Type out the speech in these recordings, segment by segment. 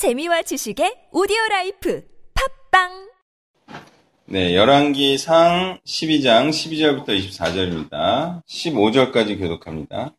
재미와 지식의 오디오 라이프 팟빵 네, 열왕기상 12장 12절부터 24절입니다. 15절까지 교독합니다.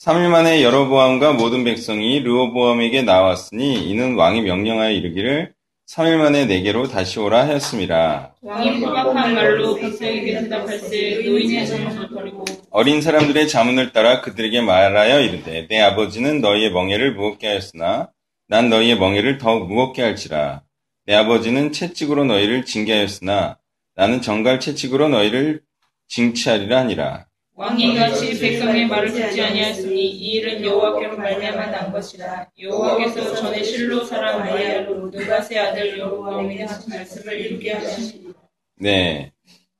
3일 만에 여로보암과 모든 백성이 르호보암에게 나왔으니 이는 왕이 명령하여 이르기를 3일 만에 내게로 다시 오라 하였음이라. 왕이 포학한 말로 백성에게 대답할새 노인의 정성을 버리고 어린 사람들의 자문을 따라 그들에게 말하여 이르되 내 아버지는 너희의 멍에를 무겁게 하였으나 난 너희의 멍에를 더욱 무겁게 할지라. 내 아버지는 채찍으로 너희를 징계하였으나 나는 정갈 채찍으로 너희를 징치하리라 하니라. 왕이 같이 백성의 말을 듣지 아니하였으니 이 일은 여호와께로 말미암아 난 것이라. 여호와께서 전에 실로 사람 마리아로 느가세 아들 여호와에게 하신 말씀을 이루게 하시니 네.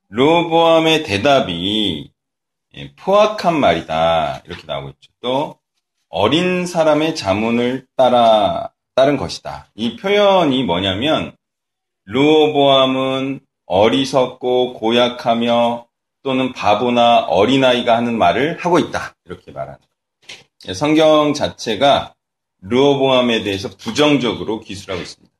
르호보암의 대답이 예, 포악한 말이다. 이렇게 나오고 있죠. 또 어린 사람의 자문을 따라 따른 것이다 이 표현이 뭐냐면 르호보암은 어리석고 고약하며 또는 바보나 어린아이가 하는 말을 하고 있다. 이렇게 말하는 거예요. 성경 자체가 르호보암에 대해서 부정적으로 기술하고 있습니다.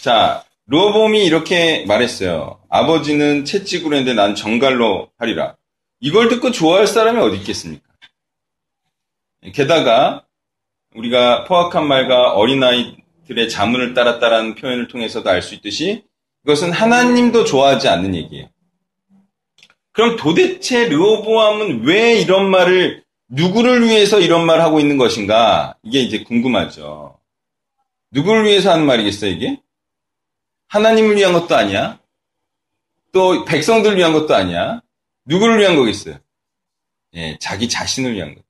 자, 르호보암이 이렇게 말했어요. 아버지는 채찍으로 했는데 난 정갈로 하리라. 이걸 듣고 좋아할 사람이 어디 있겠습니까? 게다가 우리가 포악한 말과 어린아이들의 자문을 따랐다라는 표현을 통해서도 알 수 있듯이 이것은 하나님도 좋아하지 않는 얘기예요. 그럼 도대체 르호보암은 왜 이런 말을 누구를 위해서 이런 말을 하고 있는 것인가? 이게 이제 궁금하죠. 누구를 위해서 하는 말이겠어요, 이게? 하나님을 위한 것도 아니야. 또 백성들을 위한 것도 아니야. 누구를 위한 거겠어요? 예, 자기 자신을 위한 거죠.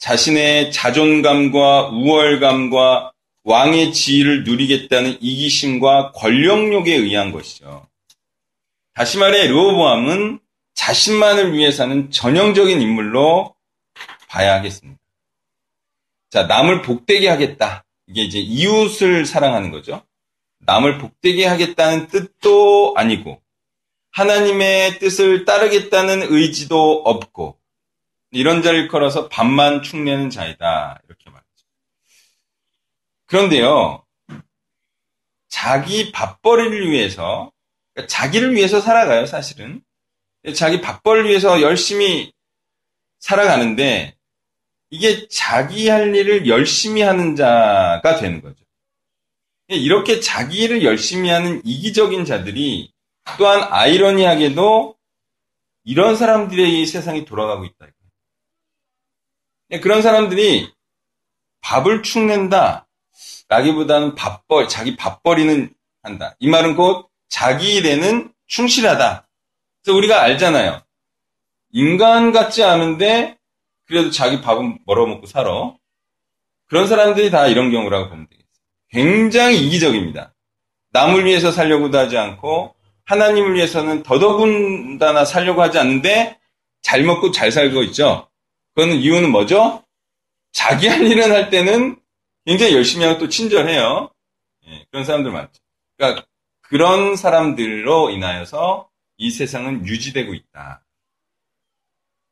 자신의 자존감과 우월감과 왕의 지위를 누리겠다는 이기심과 권력욕에 의한 것이죠. 다시 말해 르호보암은 자신만을 위해 사는 전형적인 인물로 봐야 하겠습니다. 자, 남을 복되게 하겠다. 이게 이제 이웃을 사랑하는 거죠. 남을 복되게 하겠다는 뜻도 아니고 하나님의 뜻을 따르겠다는 의지도 없고 이런 자를 걸어서 밥만 축내는 자이다. 이렇게 말이죠. 그런데요. 자기 밥벌이를 위해서 그러니까 자기를 위해서 살아가요, 사실은. 자기 밥벌을 위해서 열심히 살아가는데 이게 자기 할 일을 열심히 하는 자가 되는 거죠. 이렇게 자기 일을 열심히 하는 이기적인 자들이 또한 아이러니하게도 이런 사람들의 세상이 돌아가고 있다. 그런 사람들이 밥을 축낸다. 라기보다는 밥벌, 자기 밥벌이는 한다. 이 말은 곧 자기 일에는 충실하다. 그래서 우리가 알잖아요. 인간 같지 않은데 그래도 자기 밥은 벌어먹고 살아. 그런 사람들이 다 이런 경우라고 보면 되겠어요. 굉장히 이기적입니다. 남을 위해서 살려고도 하지 않고 하나님을 위해서는 더더군다나 살려고 하지 않는데 잘 먹고 잘 살고 있죠. 그거는 이유는 뭐죠? 자기 할 일은 할 때는 굉장히 열심히 하고 또 친절해요. 예, 그런 사람들 많죠. 그러니까 그런 사람들로 인하여서 이 세상은 유지되고 있다.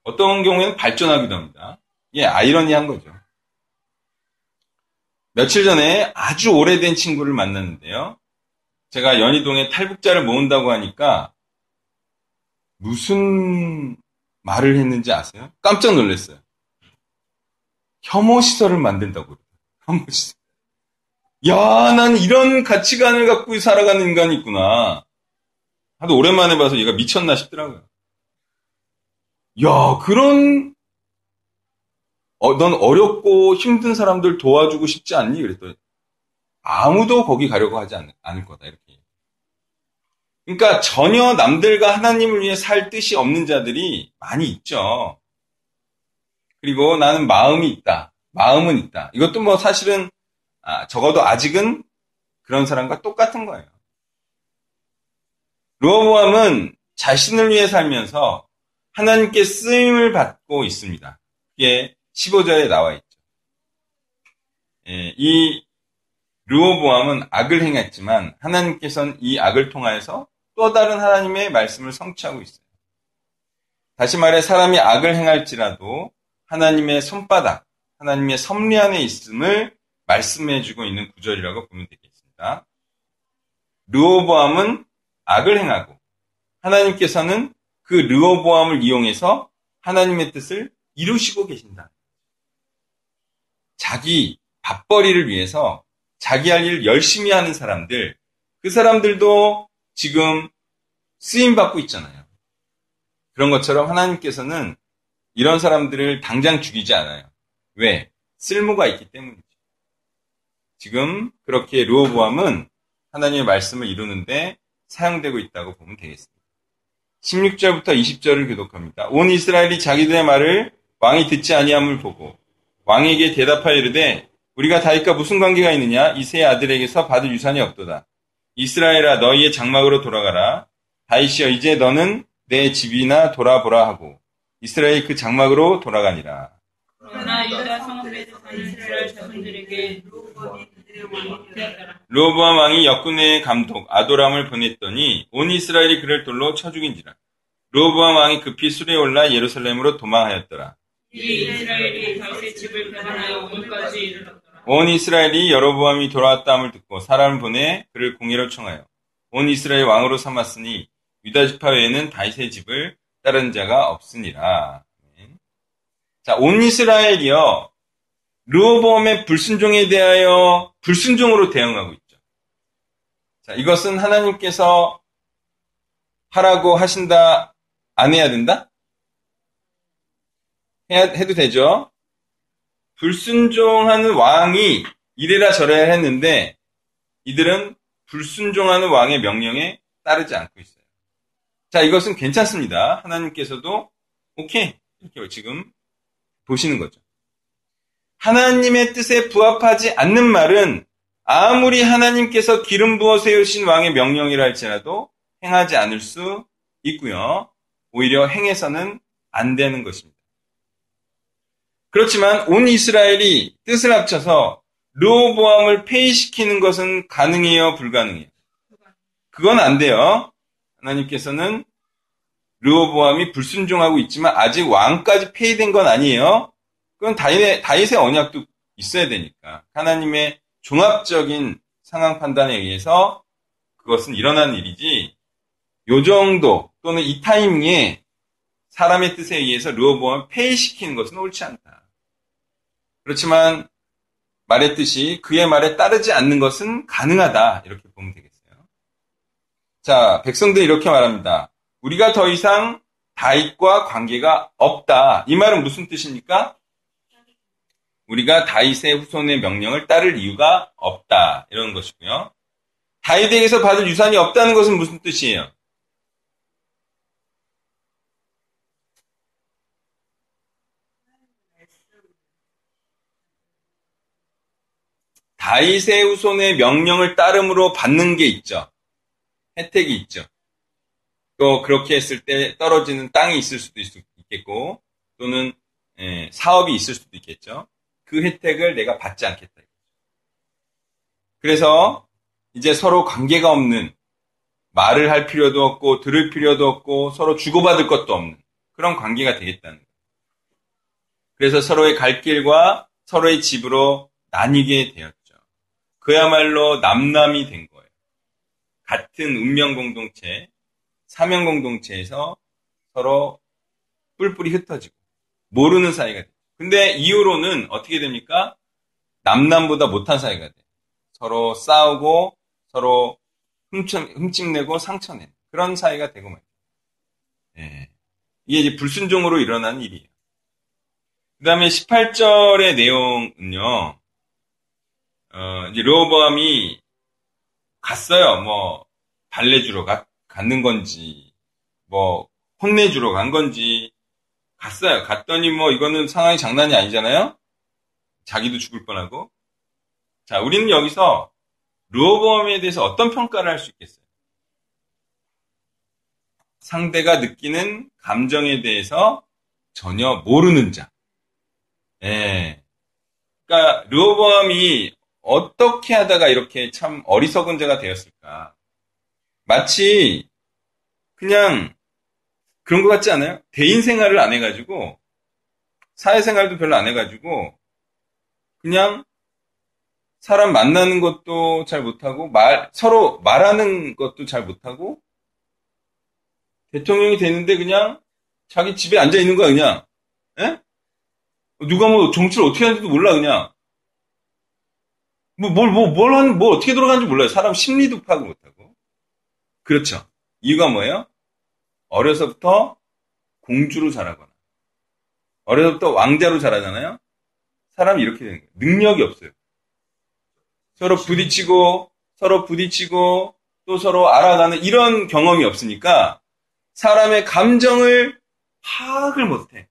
어떤 경우에는 발전하기도 합니다. 예, 아이러니한 거죠. 며칠 전에 아주 오래된 친구를 만났는데요. 제가 연희동에 탈북자를 모은다고 하니까 무슨 말을 했는지 아세요? 깜짝 놀랐어요. 혐오 시설을 만든다고. 혐오 시설. 야, 난 이런 가치관을 갖고 살아가는 인간이 있구나. 하도 오랜만에 봐서 얘가 미쳤나 싶더라고요. 야, 그런, 어, 넌 어렵고 힘든 사람들 도와주고 싶지 않니? 그랬더니, 아무도 거기 가려고 하지 않, 않을 거다, 이렇게. 그러니까 전혀 남들과 하나님을 위해 살 뜻이 없는 자들이 많이 있죠. 그리고 나는 마음이 있다. 마음은 있다. 이것도 뭐 사실은 아, 적어도 아직은 그런 사람과 똑같은 거예요. 르호보암은 자신을 위해 살면서 하나님께 쓰임을 받고 있습니다. 그게 15절에 나와 있죠. 예, 이 르호보암은 악을 행했지만 하나님께서는 이 악을 통하여서 또 다른 하나님의 말씀을 성취하고 있어요. 다시 말해 사람이 악을 행할지라도 하나님의 손바닥, 하나님의 섭리 안에 있음을 말씀해주고 있는 구절이라고 보면 되겠습니다. 르호보암은 악을 행하고 하나님께서는 그 르호보암을 이용해서 하나님의 뜻을 이루시고 계신다. 자기 밥벌이를 위해서 자기 할일 열심히 하는 사람들, 그 사람들도 지금 쓰임 받고 있잖아요. 그런 것처럼 하나님께서는 이런 사람들을 당장 죽이지 않아요. 왜? 쓸모가 있기 때문이죠. 지금 그렇게 르호보암은 하나님의 말씀을 이루는데 사용되고 있다고 보면 되겠습니다. 16절부터 20절을 교독합니다. 온 이스라엘이 자기들의 말을 왕이 듣지 아니함을 보고 왕에게 대답하여 이르되 우리가 다윗과 무슨 관계가 있느냐 이세 아들에게서 받을 유산이 없도다. 이스라엘아 너희의 장막으로 돌아가라. 다윗이여 이제 너는 내 집이나 돌아보라 하고 이스라엘 그 장막으로 돌아가니라. 그러나 유다 성읍에서 이스라엘 자손들에게 그들의 왕이 역군의 감독 아도람을 보냈더니 온 이스라엘이 그를 돌로 쳐 죽인지라. 르호보암 왕이 급히 술에 올라 예루살렘으로 도망하였더라. 이 이스라엘이 다윗의 집을 배반하여 오늘까지 이르렀더라. 온 이스라엘이 여로보암이 돌아왔다함을 듣고 사람을 보내 그를 공예로 청하여 온 이스라엘 왕으로 삼았으니 유다 지파 외에는 다윗의 집을 따른 자가 없으니라. 자, 온 이스라엘이요. 르호보암의 불순종에 대하여 불순종으로 대응하고 있죠. 자, 이것은 하나님께서 하라고 하신다, 안 해야 된다? 해야, 해도 되죠? 불순종하는 왕이 이래라 저래라 했는데 이들은 불순종하는 왕의 명령에 따르지 않고 있어요. 자, 이것은 괜찮습니다. 하나님께서도 오케이 이렇게 지금 보시는 거죠. 하나님의 뜻에 부합하지 않는 말은 아무리 하나님께서 기름 부어 세우신 왕의 명령이라 할지라도 행하지 않을 수 있고요. 오히려 행해서는 안 되는 것입니다. 그렇지만 온 이스라엘이 뜻을 합쳐서 르호보암을 폐위시키는 것은 가능해요, 불가능해요? 그건 안 돼요. 하나님께서는 르호보암이 불순종하고 있지만 아직 왕까지 폐위된 건 아니에요. 그건 다윗의, 다윗의 언약도 있어야 되니까. 하나님의 종합적인 상황 판단에 의해서 그것은 일어난 일이지, 요 정도 또는 이 타이밍에 사람의 뜻에 의해서 르호보암을 폐위시키는 것은 옳지 않다. 그렇지만 말했듯이 그의 말에 따르지 않는 것은 가능하다. 이렇게 보면 되겠어요. 자, 백성들이 이렇게 말합니다. 우리가 더 이상 다윗과 관계가 없다. 이 말은 무슨 뜻입니까? 우리가 다윗의 후손의 명령을 따를 이유가 없다. 이런 것이고요. 다윗에게서 받을 유산이 없다는 것은 무슨 뜻이에요? 다윗의 후손의 명령을 따름으로 받는 게 있죠. 혜택이 있죠. 또 그렇게 했을 때 떨어지는 땅이 있을 수도 있겠고 또는 예, 사업이 있을 수도 있겠죠. 그 혜택을 내가 받지 않겠다. 그래서 이제 서로 관계가 없는 말을 할 필요도 없고 들을 필요도 없고 서로 주고받을 것도 없는 그런 관계가 되겠다는 거예요. 그래서 서로의 갈 길과 서로의 집으로 나뉘게 되었죠. 그야말로 남남이 된 거예요. 같은 운명 공동체, 사명 공동체에서 서로 뿔뿔이 흩어지고 모르는 사이가 돼요. 근데 이후로는 어떻게 됩니까? 남남보다 못한 사이가 돼요. 서로 싸우고 서로 흠집, 흠집내고 상처내는 그런 사이가 되고 말이에요. 예. 이게 이제 불순종으로 일어난 일이에요. 그 다음에 18절의 내용은요, 어, 이제 르호보암이 갔어요. 뭐, 달래주러 가, 갔는 건지, 뭐, 혼내주러 간 건지, 갔어요. 갔더니 뭐, 이거는 상황이 장난이 아니잖아요? 자기도 죽을 뻔하고. 자, 우리는 여기서 르호보암에 대해서 어떤 평가를 할 수 있겠어요? 상대가 느끼는 감정에 대해서 전혀 모르는 자. 예. 그러니까 르호보암이 어떻게 하다가 이렇게 참 어리석은 자가 되었을까? 마치 그냥 그런 것 같지 않아요? 대인 생활을 안 해가지고 사회생활도 별로 안 해가지고 그냥 사람 만나는 것도 잘 못하고 말 서로 말하는 것도 잘 못하고 대통령이 되는데 그냥 자기 집에 앉아 있는 거야 그냥 에? 누가 뭐 정치를 어떻게 하는지도 몰라 그냥 뭐 뭘 뭐뭘 하는 뭐 어떻게 돌아가는지 몰라요 사람 심리도 파악을 못하고 그렇죠 이유가 뭐예요? 어려서부터 공주로 자라거나 어려서부터 왕자로 자라잖아요 사람이 이렇게 되는 거예요 능력이 없어요 서로 부딪히고 서로 부딪히고 또 서로 알아가는 이런 경험이 없으니까 사람의 감정을 파악을 못해.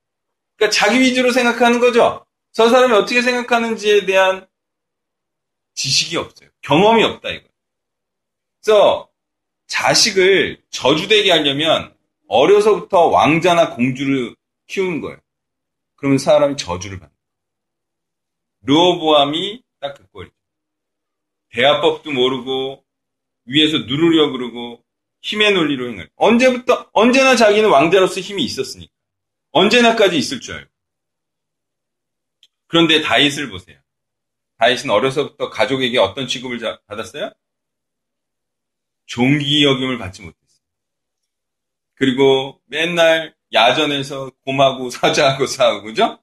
그러니까 자기 위주로 생각하는 거죠. 저 사람이 어떻게 생각하는지에 대한 지식이 없어요. 경험이 없다 이거. 그래서 자식을 저주되게 하려면 어려서부터 왕자나 공주를 키우는 거예요. 그러면 사람이 저주를 받는 거예요. 르호보암이 딱 그 꼴이죠. 대화법도 모르고 위에서 누르려 그러고 힘의 논리로 행을. 언제부터 언제나 자기는 왕자로서 힘이 있었으니까. 언제나까지 있을 줄 알고. 그런데 다윗을 보세요. 다윗은 어려서부터 가족에게 어떤 취급을 받았어요? 종기 여김을 받지 못했어요. 그리고 맨날 야전에서 곰하고 사자하고 싸우고 그죠?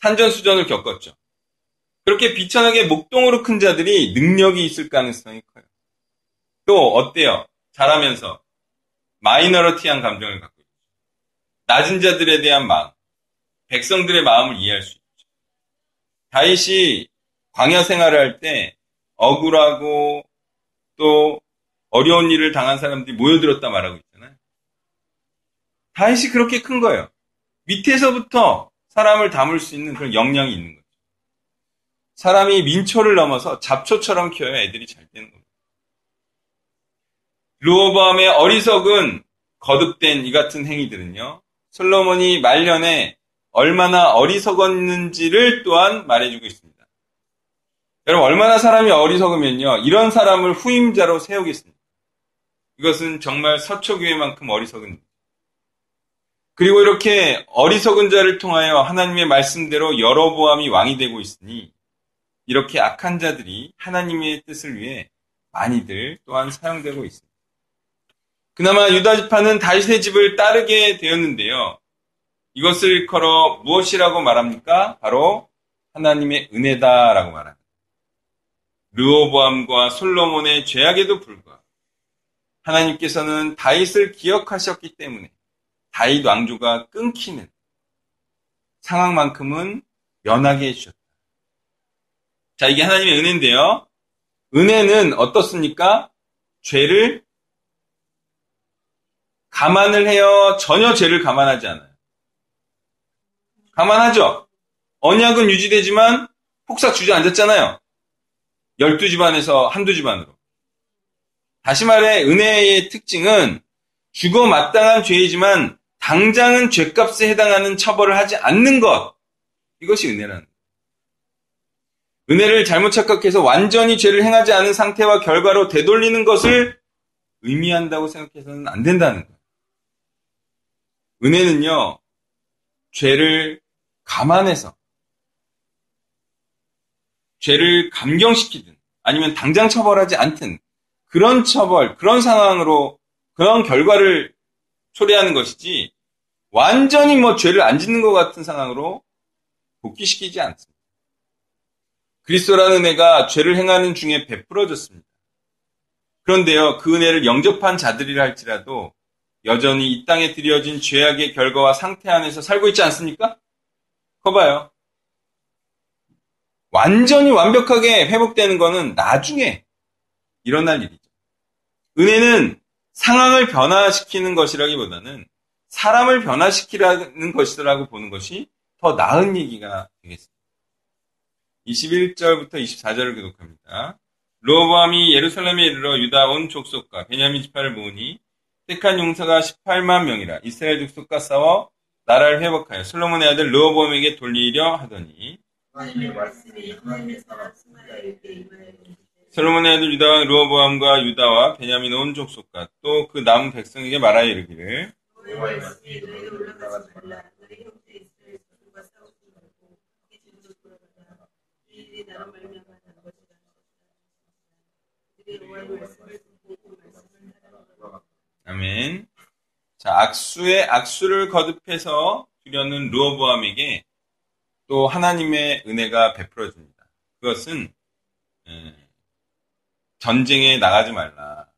산전수전을 겪었죠. 그렇게 비천하게 목동으로 큰 자들이 능력이 있을 가능성이 커요. 또 어때요? 잘하면서 마이너리티한 감정을 갖고 있죠. 낮은 자들에 대한 마음, 백성들의 마음을 이해할 수 있죠. 다윗이 광야 생활을 할 때 억울하고 또 어려운 일을 당한 사람들이 모여들었다 말하고 있잖아요. 다윗이 그렇게 큰 거예요. 밑에서부터 사람을 담을 수 있는 그런 역량이 있는 거죠. 사람이 민초를 넘어서 잡초처럼 키워야 애들이 잘 되는 겁니다. 르호보암의 어리석은 거듭된 이 같은 행위들은요. 솔로몬이 말년에 얼마나 어리석었는지를 또한 말해주고 있습니다. 여러분 얼마나 사람이 어리석으면요. 이런 사람을 후임자로 세우겠습니다. 이것은 정말 서초교회만큼 어리석은 일. 그리고 이렇게 어리석은 자를 통하여 하나님의 말씀대로 여러보암이 왕이 되고 있으니 이렇게 악한 자들이 하나님의 뜻을 위해 많이들 또한 사용되고 있습니다. 그나마 유다 지파는 다윗의 집을 따르게 되었는데요. 이것을 일컬어 무엇이라고 말합니까? 바로 하나님의 은혜다라고 말합니다. 르호보암과 솔로몬의 죄악에도 불구하고 하나님께서는 다윗을 기억하셨기 때문에 다윗 왕조가 끊기는 상황만큼은 면하게 해주셨다. 자, 이게 하나님의 은혜인데요. 은혜는 어떻습니까? 죄를 감안을 해요? 전혀 죄를 감안하지 않아요. 감안하죠? 언약은 유지되지만 폭삭 주저앉았잖아요. 열두 집안에서 한두 집안으로. 다시 말해 은혜의 특징은 죽어 마땅한 죄이지만 당장은 죄값에 해당하는 처벌을 하지 않는 것. 이것이 은혜라는. 은혜를 잘못 착각해서 완전히 죄를 행하지 않은 상태와 결과로 되돌리는 것을 의미한다고 생각해서는 안 된다는 거예요. 은혜는요, 죄를 감안해서, 죄를 감경시키든, 아니면 당장 처벌하지 않든, 그런 처벌, 그런 상황으로, 그런 결과를 초래하는 것이지, 완전히 뭐 죄를 안 짓는 것 같은 상황으로 복귀시키지 않습니다. 그리스도라는 은혜가 죄를 행하는 중에 베풀어졌습니다. 그런데요, 그 은혜를 영접한 자들이라 할지라도 여전히 이 땅에 드려진 죄악의 결과와 상태 안에서 살고 있지 않습니까? 거봐요. 완전히 완벽하게 회복되는 것은 나중에 일어날 일이죠. 은혜는 상황을 변화시키는 것이라기보다는 사람을 변화시키라는 것이라고 보는 것이 더 나은 얘기가 되겠습니다. 21절부터 24절을 교독합니다. 로보암이 예루살렘에 이르러 유다 온 족속과 베냐민 지파를 모으니 택한 용사가 18만 명이라 이스라엘 족속과 싸워 나라를 회복하여 솔로몬의 아들 르호보암에게 돌리려 하더니 솔로몬의 아들 유다 르호보암과 유다와 베냐민 온 족속과 또 그 남은 백성에게 말하여 이르기를. 아멘. 자, 악수에 악수를 거듭해서 주려는 르호보암에게 또 하나님의 은혜가 베풀어집니다. 그것은 에, 전쟁에 나가지 말라.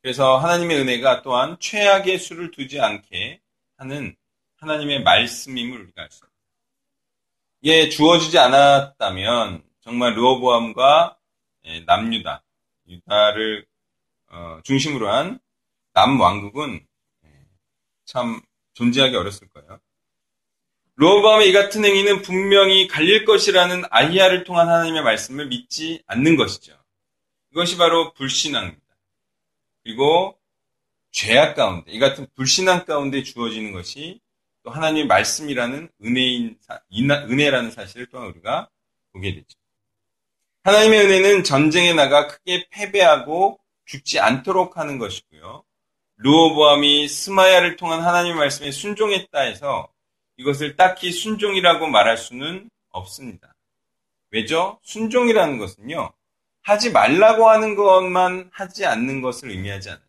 그래서 하나님의 은혜가 또한 최악의 수를 두지 않게 하는 하나님의 말씀임을 우리가 알 수 있습니다. 이게 주어지지 않았다면 정말 르호보암과 남유다, 유다를 어, 중심으로 한 남왕국은 참 존재하기 어렸을 거예요. 르호보암의 이 같은 행위는 분명히 갈릴 것이라는 아히야를 통한 하나님의 말씀을 믿지 않는 것이죠. 이것이 바로 불신앙입니다. 그리고 죄악 가운데, 이 같은 불신앙 가운데 주어지는 것이 또 하나님의 말씀이라는 은혜인, 은혜라는 사실을 또한 우리가 보게 되죠. 하나님의 은혜는 전쟁에 나가 크게 패배하고 죽지 않도록 하는 것이고요. 르호보암이 스마야를 통한 하나님의 말씀에 순종했다 해서 이것을 딱히 순종이라고 말할 수는 없습니다. 왜죠? 순종이라는 것은요. 하지 말라고 하는 것만 하지 않는 것을 의미하지 않아요.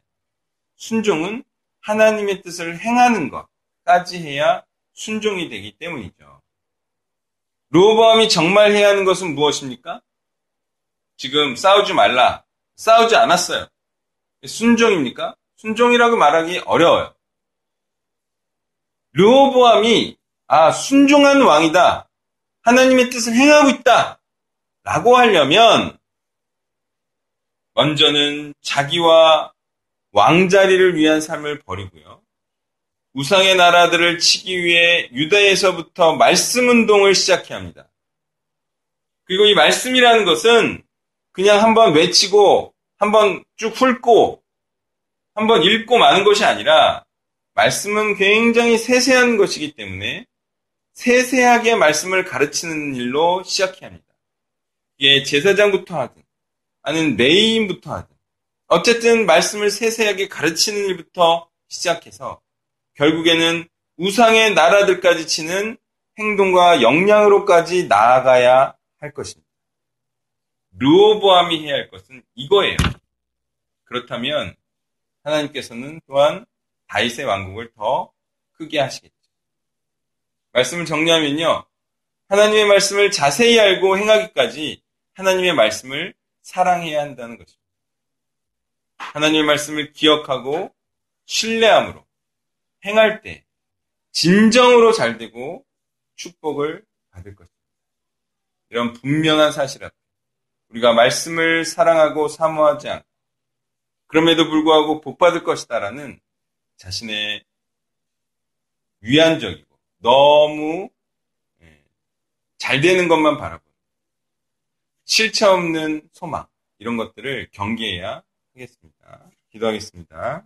순종은 하나님의 뜻을 행하는 것까지 해야 순종이 되기 때문이죠. 르호보암이 정말 해야 하는 것은 무엇입니까? 지금 싸우지 말라. 싸우지 않았어요. 순종입니까? 순종이라고 말하기 어려워요. 르호보암이 아 순종한 왕이다. 하나님의 뜻을 행하고 있다. 라고 하려면 먼저는 자기와 왕자리를 위한 삶을 버리고요. 우상의 나라들을 치기 위해 유다에서부터 말씀 운동을 시작해야 합니다. 그리고 이 말씀이라는 것은 그냥 한번 외치고 한번 쭉 훑고 한번 읽고 마는 것이 아니라 말씀은 굉장히 세세한 것이기 때문에 세세하게 말씀을 가르치는 일로 시작해야 합니다. 이게 제사장부터 하든 아니면 레이인부터 하든 어쨌든 말씀을 세세하게 가르치는 일부터 시작해서 결국에는 우상의 나라들까지 치는 행동과 역량으로까지 나아가야 할 것입니다. 르호보암이 해야 할 것은 이거예요. 그렇다면 하나님께서는 또한 다윗의 왕국을 더 크게 하시겠죠. 말씀을 정리하면요. 하나님의 말씀을 자세히 알고 행하기까지 하나님의 말씀을 사랑해야 한다는 것입니다. 하나님의 말씀을 기억하고 신뢰함으로 행할 때 진정으로 잘 되고 축복을 받을 것입니다. 이런 분명한 사실 앞에 우리가 말씀을 사랑하고 사모하지 않고 그럼에도 불구하고 복 받을 것이다라는 자신의 위안적이고 너무 예, 잘 되는 것만 바라보는 실체 없는 소망 이런 것들을 경계해야 하겠습니다. 기도하겠습니다.